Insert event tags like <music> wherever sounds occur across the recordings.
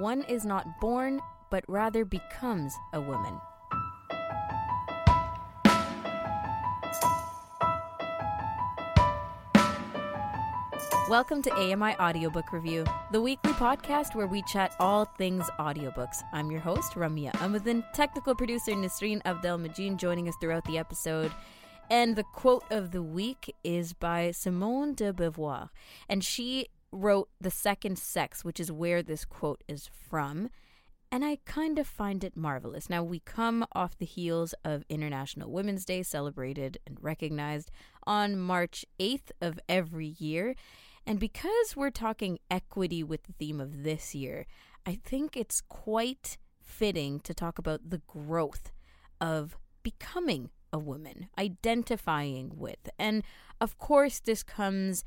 one is not born, but rather becomes a woman. Welcome to AMI Audiobook Review, the weekly podcast where we chat all things audiobooks. I'm your host, Ramia Amadin, technical producer Nisreen Abdel Majin joining us throughout the episode. And the quote of the week is by Simone de Beauvoir. And she wrote The Second Sex, which is where this quote is from. And I kind of find it marvelous. Now, we come off the heels of International Women's Day, celebrated and recognized on March 8th of every year. And because we're talking equity with the theme of this year, I think it's quite fitting to talk about the growth of becoming a woman, identifying with. And of course, this comes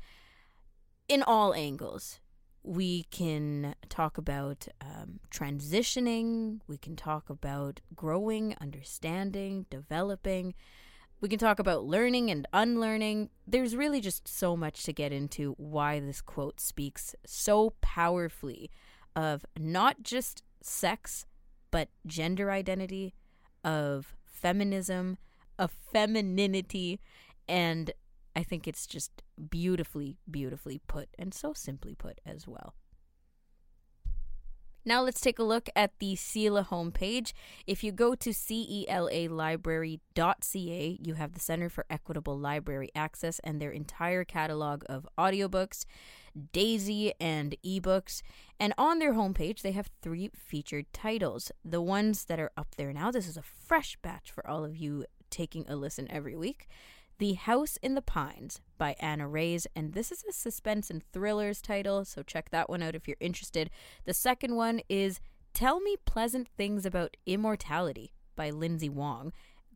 in all angles. We can talk about um, transitioning, we can talk about growing, understanding, developing. We can talk about learning and unlearning. There's really just so much to get into why this quote speaks so powerfully of not just sex, but gender identity, of feminism, of femininity. And I think it's just beautifully, beautifully put and so simply put as well. Now let's take a look at the CELA homepage. If you go to celalibrary.ca, you have the Center for Equitable Library Access and their entire catalog of audiobooks, Daisy, and ebooks. And on their homepage, they have three featured titles. The ones that are up there now, this is a fresh batch for all of you taking a listen every week. The House in the Pines by Ana Reyes, and this is a suspense and thrillers title, so check that one out if you're interested. The second one is Tell Me Pleasant Things About Immortality by Lindsay Wong.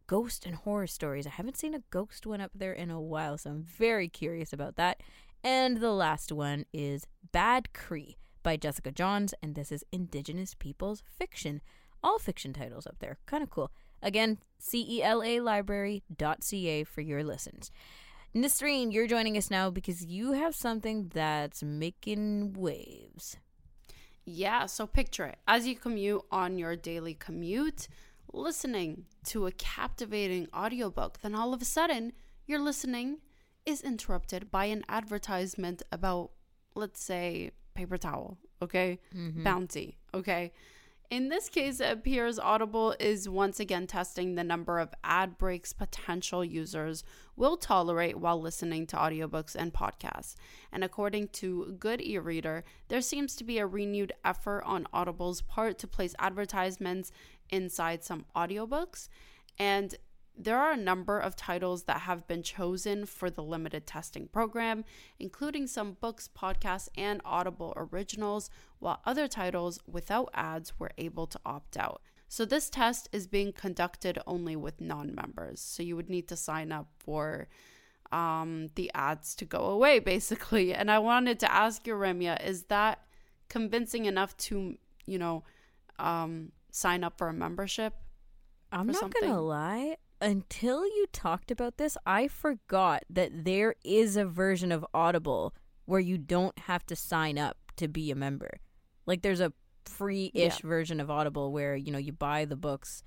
Ghost and horror stories. I haven't seen a ghost one up there in a while, so I'm very curious about that. And the last one is Bad Cree by Jessica Johns, and this is Indigenous Peoples Fiction. All fiction titles up there. Kind of cool. Again, celalibrary.ca for your listens. Nisreen, you're joining us now because you have something that's making waves. Yeah, so picture it. As you commute on your daily commute, listening to a captivating audiobook, then all of a sudden, your listening is interrupted by an advertisement about, let's say, paper towel, okay? Mm-hmm. Bounty, okay? In this case, it appears Audible is once again testing the number of ad breaks potential users will tolerate while listening to audiobooks and podcasts. And according to Good E-Reader, there seems to be a renewed effort on Audible's part to place advertisements inside some audiobooks. And there are a number of titles that have been chosen for the limited testing program, including some books, podcasts, and Audible originals, while other titles without ads were able to opt out. So, this test is being conducted only with non members. So, you would need to sign up for um, the ads to go away, <laughs> basically. And I wanted to ask you, Remya, is that convincing enough to, you know, um, sign up for a membership? I'm not gonna lie until you talked about this, I forgot that there is a version of Audible where you don't have to sign up to be a member. Like there's a free-ish yeah. version of Audible where, you know, you buy the books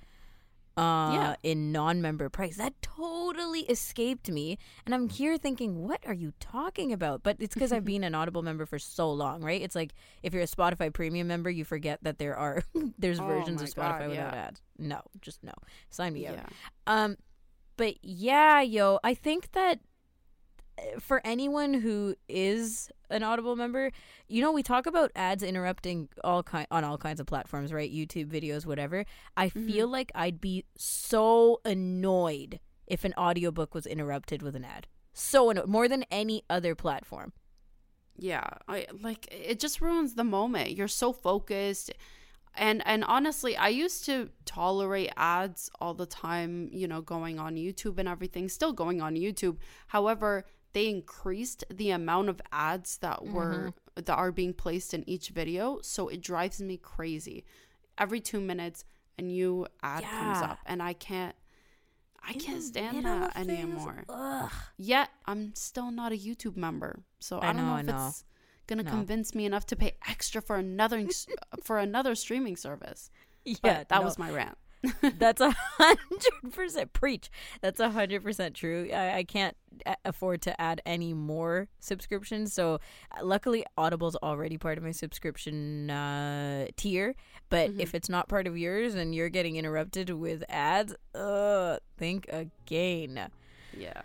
uh, yeah. in non-member price. That totally escaped me, and I'm here thinking, what are you talking about? But it's because I've <laughs> been an Audible member for so long, right? It's like if you're a Spotify Premium member, you forget that there are <laughs> there's oh versions of Spotify God, without yeah. ads. No, just no. Sign me yeah. up. Um, but yeah, yo, I think that for anyone who is an Audible member, you know, we talk about ads interrupting all kind on all kinds of platforms, right? YouTube videos, whatever. I mm-hmm. feel like I'd be so annoyed if an audiobook was interrupted with an ad. So annoyed, more than any other platform. Yeah, I like it just ruins the moment. You're so focused and and honestly i used to tolerate ads all the time you know going on youtube and everything still going on youtube however they increased the amount of ads that were mm-hmm. that are being placed in each video so it drives me crazy every two minutes a new ad yeah. comes up and i can't i can't stand that anymore Ugh. yet i'm still not a youtube member so i, I don't know, know if it's gonna No. convince me enough to pay extra for another <laughs> for another streaming service. Yeah, But that no. was my rant. That's a hundred percent preach. That's a hundred percent true. I, I can't a- afford to add any more subscriptions. So, uh, luckily, Audible's already part of my subscription uh, tier. But if it's not part of yours and you're getting interrupted with ads, uh, think again. Yeah.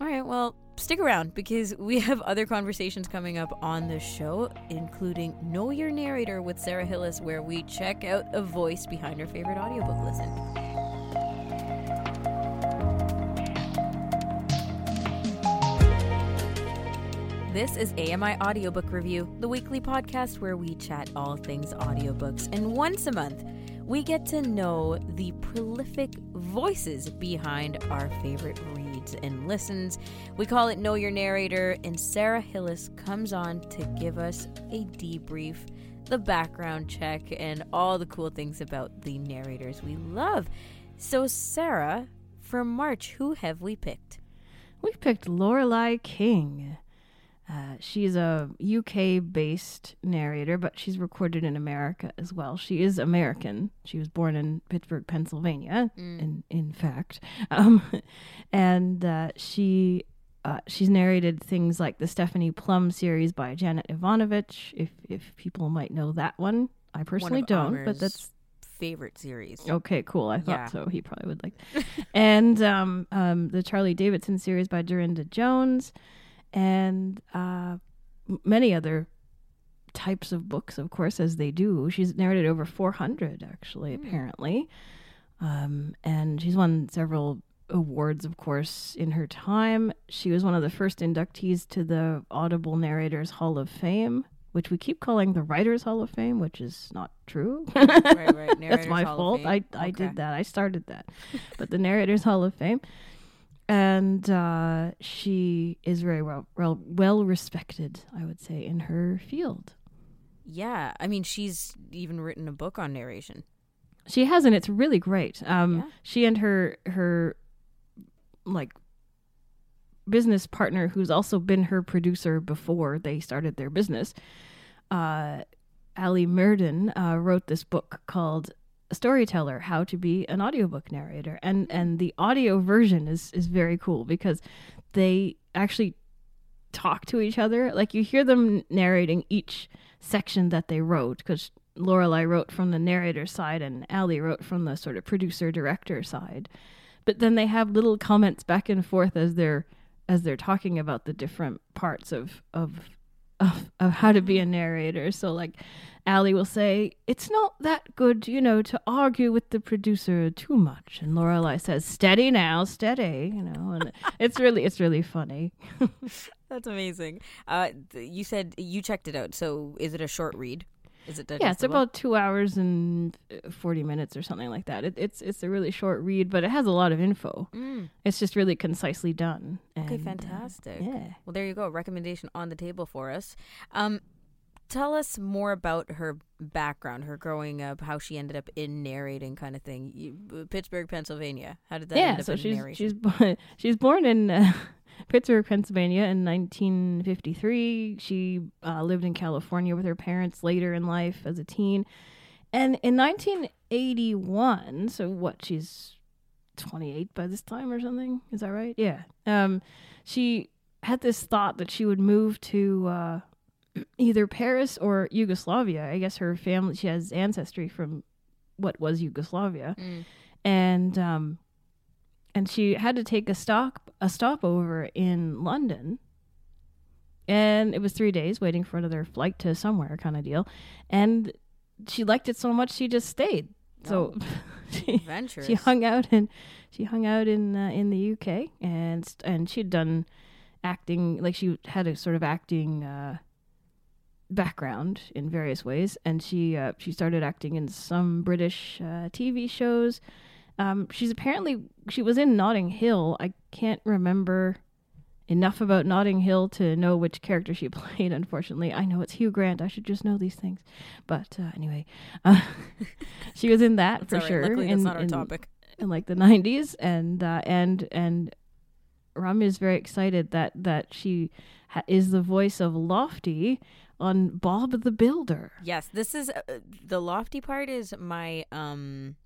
All right, well, stick around because we have other conversations coming up on the show, including Know Your Narrator with Sarah Hillis, where we check out a voice behind her favorite audiobook listen. This is AMI Audiobook Review, the weekly podcast where we chat all things audiobooks. And once a month, we get to know the prolific voices behind our favorite and listens. We call it Know Your Narrator, and Sarah Hillis comes on to give us a debrief, the background check, and all the cool things about the narrators we love. So, Sarah, for March, who have we picked? We've picked Lorelei King. Uh, she's a UK based narrator, but she's recorded in America as well. She is American. She was born in Pittsburgh, Pennsylvania, in, in fact. <laughs> Um, and uh, she. Uh, she's narrated things like the Stephanie Plum series by Janet Evanovich, if if people might know that one. I personally don't, but that's favorite series. Okay, cool. I thought Yeah. so. He probably would like. <laughs> and um, um, the Charley Davidson series by Darynda Jones, and uh, many other types of books, of course, as they do. She's narrated over 400, actually, apparently. Um, and she's won several awards, of course, in her time. She was one of the first inductees to the Audible Narrators Hall of Fame, which we keep calling the Writers Hall of Fame, which is not true. <laughs> right, right. <laughs> That's my Hall fault. I, I Okay. did that. I started that. <laughs> but the Narrators Hall of Fame. And uh, she is very well, well well respected, I would say, in her field. Yeah, I mean, she's even written a book on narration. She has, and it's really great. Um, Yeah. She and her her like business partner, who's also been her producer before they started their business, uh, Ali Muirden, uh, wrote this book called Storyteller: How to Be an Audiobook Narrator, and and the audio version is is very cool because they actually talk to each other. Like you hear them narrating each section that they wrote because Lorelei wrote from the narrator side and Ali wrote from the sort of producer director side. But then they have little comments back and forth as they're as they're talking about the different parts of of of, of how to be a narrator. So like Ali will say, It's not that good, you know, to argue with the producer too much. And Lorelei says, Steady now, steady, you know, and it's really it's really funny. <laughs> That's amazing. Uh, th- you said you checked it out. So is it a short read? Is it Yeah, it's about two hours and uh, forty minutes or something like that. It, it's it's a really short read, but it has a lot of info. Mm, It's just really concisely done. okay, and, uh, fantastic. yeah. Well, there you go. Recommendation on the table for us. Um, tell us more about her background, her growing up, how she ended up in narrating, kind of thing. You, Pittsburgh, Pennsylvania. How did that yeah, end up so in she's narration? she's born, <laughs> she's born in uh, <laughs> Pittsburgh, Pennsylvania, in 1953. She uh, lived in California with her parents later in life as a teen, and in 1981, so what? She's 28 by this time or something. Is that right? Yeah. Um, she had this thought that she would move to uh, either Paris or Yugoslavia. I guess her family she has ancestry from what was Yugoslavia Mm. and um and she had to take a stop a stopover in London and it was 3 days waiting for another flight to somewhere kind of deal and she liked it so much she just stayed so <laughs> she Adventurous. she hung out in she hung out in uh, in the UK and and she'd done acting like she had a sort of acting uh background in various ways and she uh, she started acting in some British uh, TV shows. Um she's apparently she was in Notting Hill. I can't remember enough about Notting Hill to know which character she <laughs> played unfortunately. I know it's Hugh Grant. I should just know these things. But uh, anyway uh, <laughs> she was in that for right. sure Luckily, in- not our in- topic. in like the 90s and uh, and and Rami is very excited that that she ha- is the voice of Lofty on Bob the Builder. Yes, this is uh, the lofty part is my um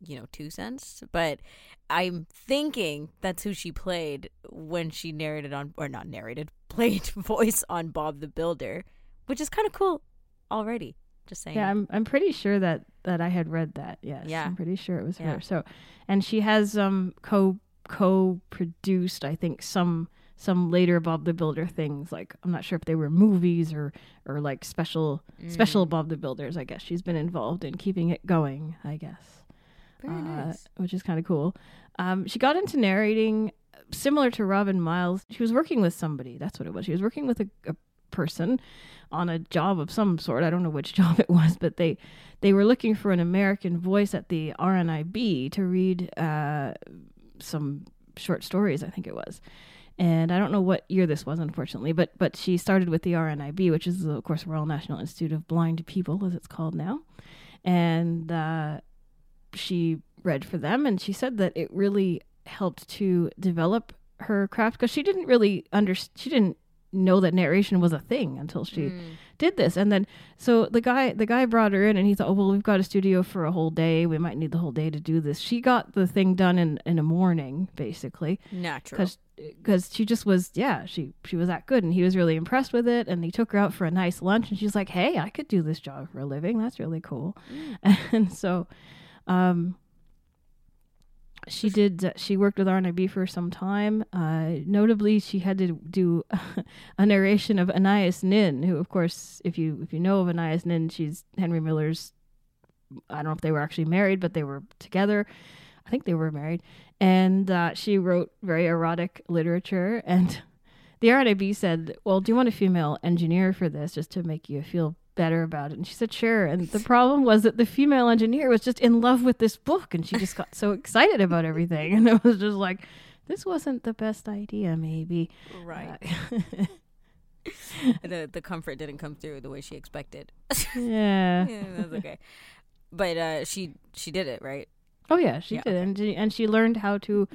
you know, two cents, but I'm thinking that's who she played when she narrated on or not narrated, <laughs> played voice on Bob the Builder, which is kind of cool already. Just saying. Yeah, I'm I'm pretty sure that that I had read that. Yes. Yeah. I'm pretty sure it was Yeah. her. So, and she has um co co produced I think some some later Bob the Builder things like I'm not sure if they were movies or or like special special Mm. Bob the Builders. I guess she's been involved in keeping it going. I guess. Very uh, nice. which is kind of cool. Um, she got into narrating similar to Robin Miles. She was working with somebody. That's what it was. She was working with a, a person on a job of some sort. I don't know which <laughs> job it was, but they they were looking for an American voice at the RNIB to read uh, some short stories. I think it was. And I don't know what year this was, unfortunately, but but she started with the RNIB, which is of course Royal National Institute of Blind People, as it's called now, and uh, she read for them and she said that it really helped to develop her craft because she didn't really under she didn't know that narration was a thing until she Mm. did this. And then so the guy the guy brought her in and he thought oh well we've got a studio for a whole day. We might need the whole day to do this. She got the thing done in in a morning basically. Natural. because because she just was yeah she she was that good and he was really impressed with it and he took her out for a nice lunch and she's like hey i could do this job for a living. That's really cool. <laughs> And so um she did uh, she worked with rnib for some time. Uh notably she had to do <laughs> a narration of anais nin who of course if you if you know of anais nin she's henry miller's i don't know if they were actually married but they were together. I think they were married and uh, she wrote very erotic literature and <laughs> the rnib said well do you want a female engineer for this just to make you feel better about it and she said sure and the <laughs> problem was that the female engineer was just in love with this book and she just got so excited about everything <laughs> and it was just like this wasn't the best idea maybe right. Uh, the the comfort didn't come through the way she expected. yeah yeah, that's okay. But uh, she she did it right. Oh yeah, she Yeah, did, and she, and she learned how to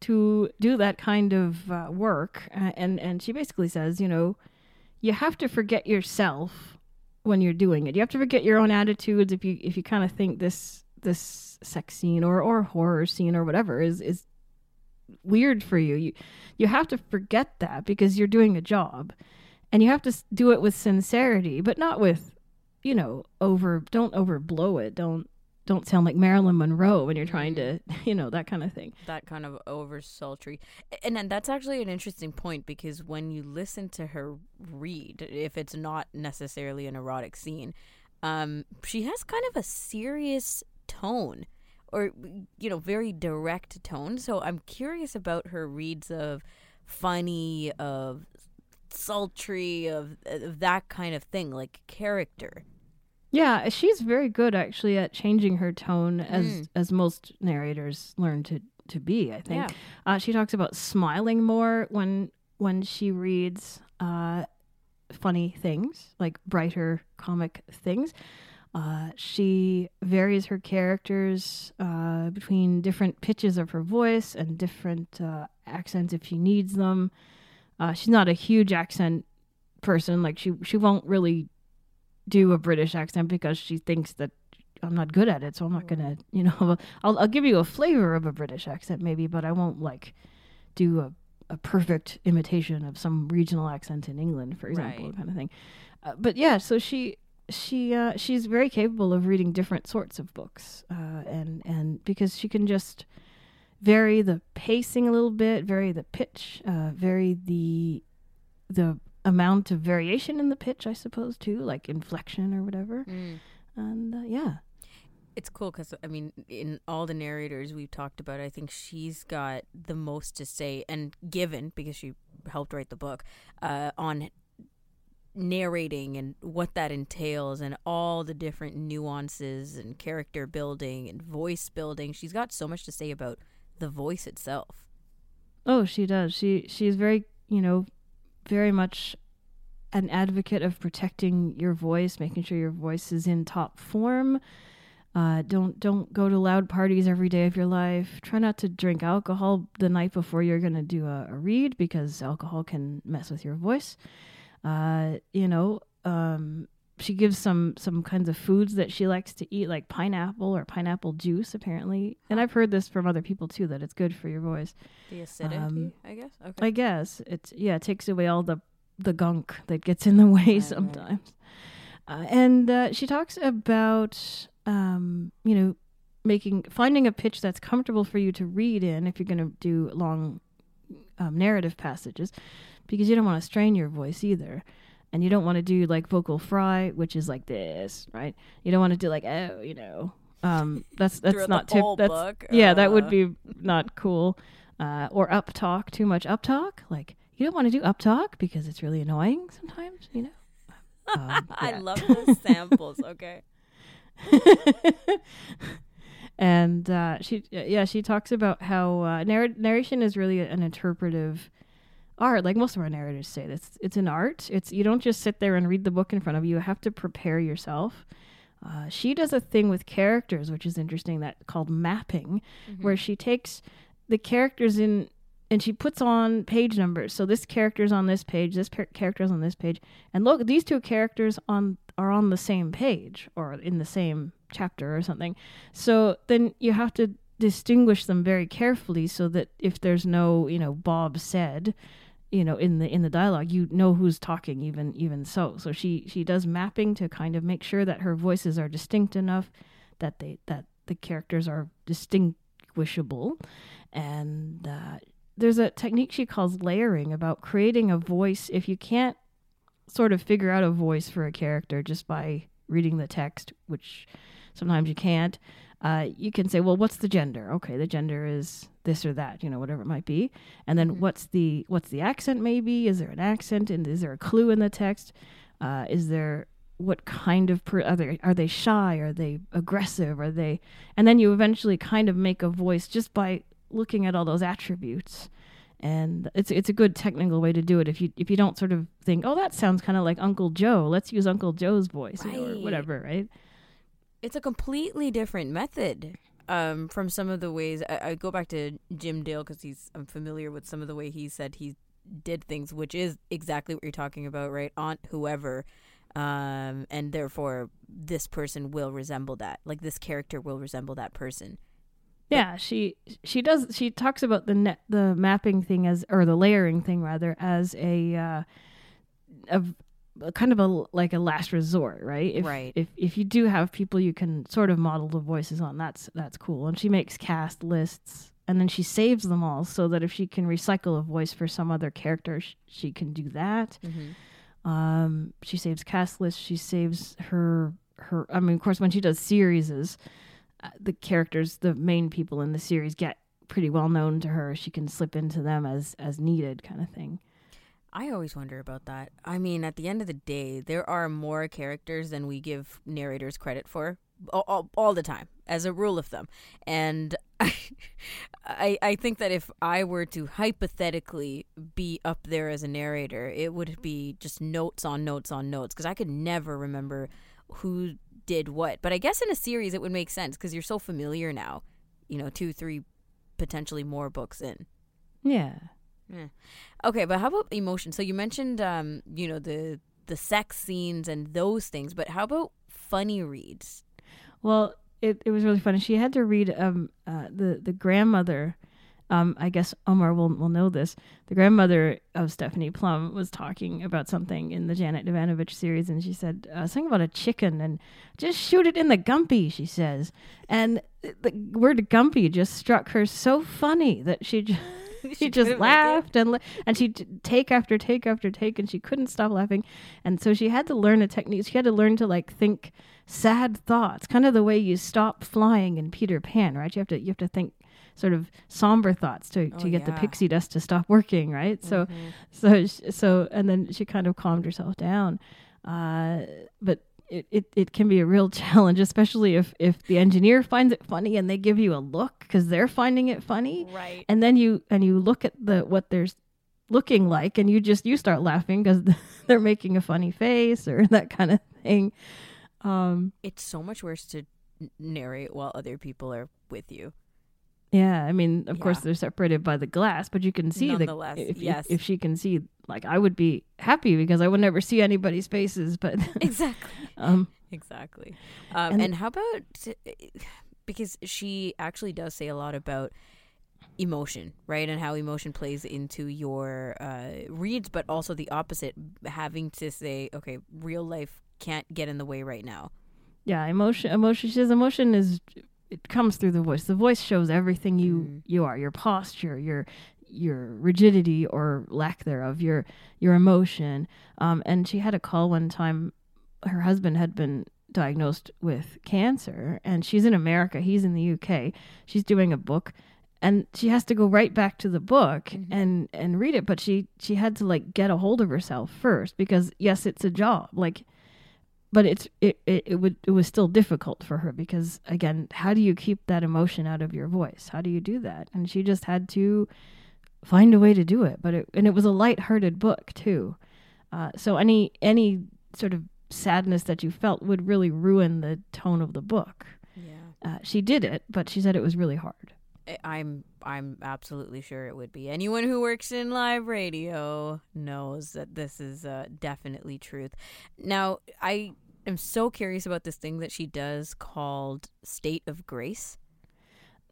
to do that kind of uh, work. Uh, and and she basically says, you know, you have to forget yourself when you're doing it. You have to forget your own attitudes if you if you kind of think this this sex scene or or horror scene or whatever is is weird for you. You you have to forget that because you're doing a job, and you have to do it with sincerity, but not with you know over. Don't overblow it. Don't don't sound like Marilyn Monroe when you're trying to, <laughs> you know, that kind of thing. that kind of over sultry and then that's actually an interesting point because when you listen to her read if it's not necessarily an erotic scene um she has kind of a serious tone or you know very direct tone. So i'm curious about her reads of funny of sultry of, of that kind of thing like character Yeah, she's very good actually at changing her tone as Mm. as most narrators learn to to be, I think. Yeah. Uh, she talks about smiling more when when she reads uh, funny things, like brighter comic things. Uh, she varies her characters uh, between different pitches of her voice and different uh, accents if she needs them. Uh, she's not a huge accent person; like she she won't really do a British accent because she thinks that I'm not good at it. So I'm not gonna, you know, <laughs> I'll I'll give you a flavor of a British accent maybe, but I won't like do a a perfect imitation of some regional accent in England, for example, Right. kind of thing. Uh, but yeah, so she she uh, she's very capable of reading different sorts of books, uh, and and because she can just vary the pacing a little bit, vary the pitch, uh, vary the the amount of variation in the pitch, I suppose, too, like inflection or whatever. And uh, yeah, It's cool because I mean, in all the narrators we've talked about, I think she's got the most to say, and given because she helped write the book uh, on narrating and what that entails, and all the different nuances and character building and voice building. She's got so much to say about the voice itself. Oh, she does. She she's very, you know, very much an advocate of protecting your voice, making sure your voice is in top form. Uh, don't don't go to loud parties every day of your life. Try not to drink alcohol the night before you're going to do a, a, read because alcohol can mess with your voice. Uh, you know, um, she gives some some kinds of foods that she likes to eat, like pineapple or pineapple juice, apparently. And I've heard this from other people too that it's good for your voice. The acidity, um, I guess. Okay. I guess it's yeah, it takes away all the the gunk that gets in the <laughs> way right, sometimes. Right. Uh, and uh, she talks about um, you know making finding a pitch that's comfortable for you to read in if you're going to do long um, narrative passages, because you don't want to strain your voice either and you don't want to do like vocal fry, which is like this, right? You don't want to do like oh, you know, um, that's that's not tip. That's book. yeah, uh. that would be not cool. Uh, or up talk, too much up talk. Like you don't want to do up talk because it's really annoying sometimes, you know. Um, <laughs> yeah. I love those <laughs> samples. Okay. <laughs> and uh, she, yeah, she talks about how uh, narr- narration is really an interpretive art like most of our narrators say this it's an art. It's you don't just sit there and read the book in front of you. You have to prepare yourself. Uh, she does a thing with characters which is interesting that called mapping mm-hmm. where she takes the characters in and she puts on page numbers. So this character's on this page this per- character's on this page. And look these two characters on are on the same page or in the same chapter or something. So then you have to distinguish them very carefully so that if there's no you know bob said you know in the in the dialogue you know who's talking even even so. So she she does mapping to kind of make sure that her voices are distinct enough that they that the characters are distinguishable. And uh, there's a technique she calls layering about creating a voice. If you can't sort of figure out a voice for a character just by reading the text which sometimes you can't uh, you can say, well, what's the gender? Okay, the gender is this or that, you know, whatever it might be. And then mm-hmm. what's the what's the accent? Maybe is there an accent? And is there a clue in the text? Uh, is there what kind of per- are they are they shy? Are they aggressive? Are they? And then you eventually kind of make a voice just by looking at all those attributes. And it's it's a good technical way to do it. If you if you don't sort of think, oh, that sounds kind of like Uncle Joe, let's use Uncle Joe's voice right. or whatever, right? It's a completely different method um, from some of the ways I, I go back to Jim Dale because he's I'm familiar with some of the way he said he did things, which is exactly what you're talking about, right? Aunt whoever, um, and therefore this person will resemble that. Like this character will resemble that person. Yeah, she she does. She talks about the net the mapping thing as or the layering thing rather as a uh, a, kind of a like a last resort, right? If, right. If if you do have people you can sort of model the voices on, that's that's cool. And she makes cast lists, and then she saves them all so that if she can recycle a voice for some other character, sh- she can do that. Mm-hmm. Um, she saves cast lists. She saves her her. I mean, of course, when she does series, uh, the characters, the main people in the series, get pretty well known to her. She can slip into them as as needed, kind of thing. I always wonder about that. I mean, at the end of the day, there are more characters than we give narrators credit for all, all, all the time, as a rule of thumb. And I, <laughs> I, I think that if I were to hypothetically be up there as a narrator, it would be just notes on notes on notes because I could never remember who did what. But I guess in a series, it would make sense because you're so familiar now. You know, two, three, potentially more books in. Yeah. Yeah. Okay, but how about emotion? So you mentioned, um, you know, the the sex scenes and those things, but how about funny reads? Well, it, it was really funny. She had to read um uh, the the grandmother. Um, I guess Omar will will know this. The grandmother of Stephanie Plum was talking about something in the Janet Evanovich series, and she said uh, something about a chicken and just shoot it in the gumpy. She says, and the word gumpy just struck her so funny that she <laughs> just <laughs> she just laughed and and she'd take after take after take and she couldn't stop laughing. And so she had to learn a technique. She had to learn to like think sad thoughts kind of the way you stop flying in peter pan right? You have to you have to think sort of somber thoughts to, to oh, get yeah. the pixie dust to stop working right? Mm-hmm. so so so and then she kind of calmed herself down. Uh, but it, it, it can be a real <laughs> challenge, especially if, if the engineer finds it funny and they give you a look because they're finding it funny. Right. And then you and you look at the what they're looking like and you just you start laughing because <laughs> they're making a funny face or <laughs> that kind of thing. Um, it's so much worse to narrate while other people are with you. Yeah, I mean, of course they're separated by the glass, but you can see the Nonetheless, if, if- yes. if she can see like I would be happy because I would never see anybody's faces, but <laughs> Exactly. um Exactly. Um, And- and, how about because she actually does say a lot about emotion, right, and how emotion plays into your uh, reads, but also the opposite, having to say, okay, real life can't get in the way right now. yeah, emotion emotion she says emotion is it comes through the voice. The voice shows everything you Mm. you are, your posture, your your rigidity or lack thereof, your your emotion. Um and she had a call one time her husband had been diagnosed with cancer and she's in America, he's in the UK. She's doing a book and she has to go right back to the book Mhm. and and read it but she she had to like get a hold of herself first because yes it's a job like but it's it, it it would it was still difficult for her because again how do you keep that emotion out of your voice how do you do that and she just had to find a way to do it but it and it was a light-hearted book too uh, so any any sort of sadness that you felt would really ruin the tone of the book Yeah. uh, she did it but she said it was really hard I'm I'm absolutely sure it would be. Anyone who works in live radio knows that this is uh, definitely truth. Now, I am so curious about this thing that she does called state of grace.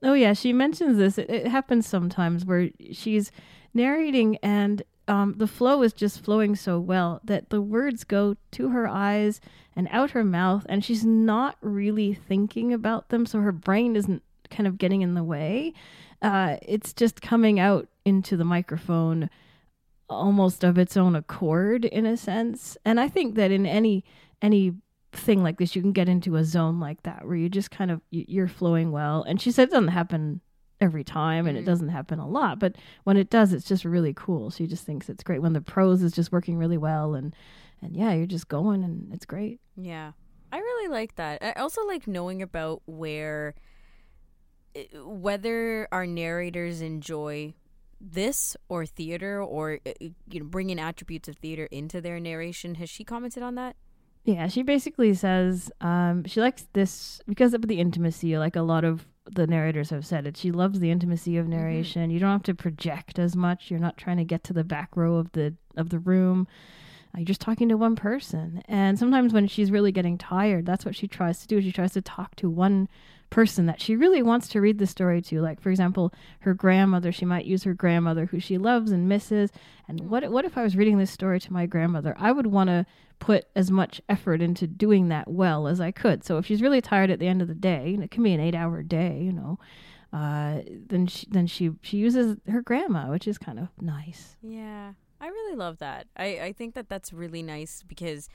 Oh yeah, she mentions this. It, it happens sometimes where she's narrating and um, the flow is just flowing so well that the words go to her eyes and out her mouth, and she's not really thinking about them, so her brain isn't kind of getting in the way. Uh, it's just coming out into the microphone almost of its own accord in a sense and i think that in any any thing like this you can get into a zone like that where you just kind of you're flowing well and she said it doesn't happen every time and it Mhm. doesn't happen a lot but when it does it's just really cool she just thinks it's great when the prose is just working really well and and yeah you're just going and it's great Yeah. I really like that. I also like knowing about where eh, whether our narrators enjoy this or theater or eh, you know bringing attributes of theater into their narration. Has she commented on that? Yeah, she basically says um, she likes this because of the intimacy. Like a lot of the narrators have said it. She loves the intimacy of narration. You don't have to project as much. You're not trying to get to the back row of the of the room. Uh, You're just talking to one person. And sometimes when she's really getting tired, that's what she tries to do. She tries to talk to one person that she really wants to read the story to. Like for example, her grandmother. She might use her grandmother who she loves and misses. And what what if I was reading this story to my grandmother? I would want to put as much effort into doing that well as I could. So if she's really tired at the end of the day, and it can be an eight-hour day, you know, uh, then she, then she she uses her grandma, which is kind of nice. Yeah, I really love that. I, I think that that's really nice because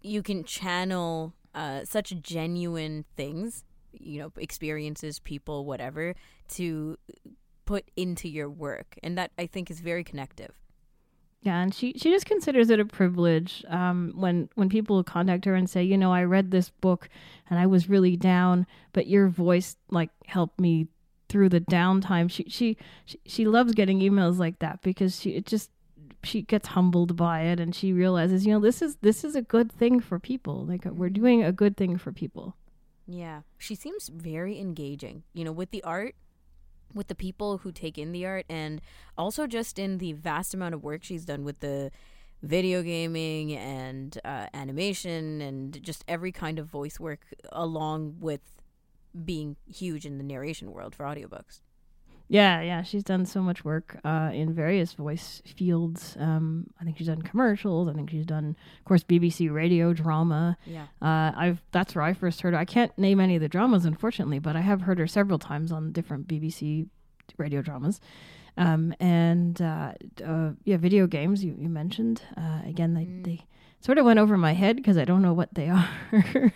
you can channel uh, such genuine things, you know, experiences, people, whatever, to put into your work. And that I think is very connective. Yeah, and she she just considers it a privilege um, when when people contact her and say, you know, I read this book and I was really down, but your voice like helped me through the downtime. She she she, loves getting emails like that because she it just she gets humbled by it and she realizes, you know, this is this is a good thing for people. Like we're doing a good thing for people. Yeah. She seems very engaging, you know, with the art, with the people who take in the art, and also just in the vast amount of work she's done with the video gaming and uh, animation and just every kind of voice work, along with being huge in the narration world for audiobooks. Yeah, yeah, she's done so much work uh, in various voice fields. Um, I think she's done commercials. I think she's done, of course, BBC radio drama. Yeah. Uh, I've that's where I first heard her. I can't name any of the dramas, unfortunately, but I have heard her several times on different BBC radio dramas. Um, and uh, uh, yeah, video games you, you mentioned. Uh, again, they, Mm. they sort of went over my head because I don't know what they <laughs> are.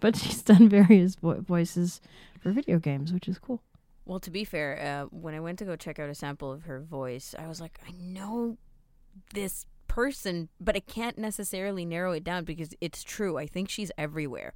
but she's done various vo- voices for video games, which is cool. Well, to be fair, uh, when I went to go check out a sample of her voice, I was like, I know this person, but I can't necessarily narrow it down because it's true. I think she's everywhere.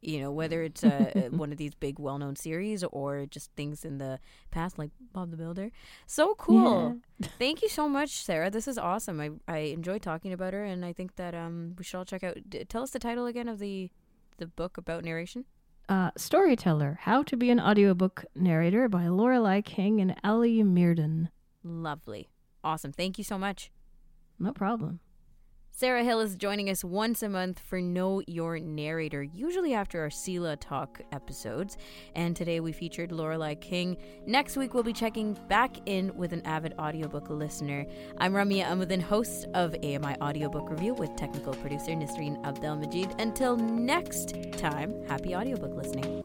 You know, whether it's uh, <laughs> one of these big, well-known series or just things in the past, like Bob the Builder. So cool! Thank you so much, Sarah. This is awesome. I I enjoyed talking about her, and I think that um we should all check out. D- tell us the title again of the the book about narration. Uh, Storyteller How to Be an Audiobook Narrator by Lorelei King and Ellie Muirden. Lovely. Awesome. Thank you so much. No problem. Sarah Hill is joining us once a month for Know Your Narrator, usually after our CELA Talk episodes. And today we featured Lorelei King. Next week we'll be checking back in with an avid audiobook listener. I'm Ramia Amuddin, host of AMI Audiobook Review with technical producer Nisreen Abdelmajid. Until next time, happy audiobook listening.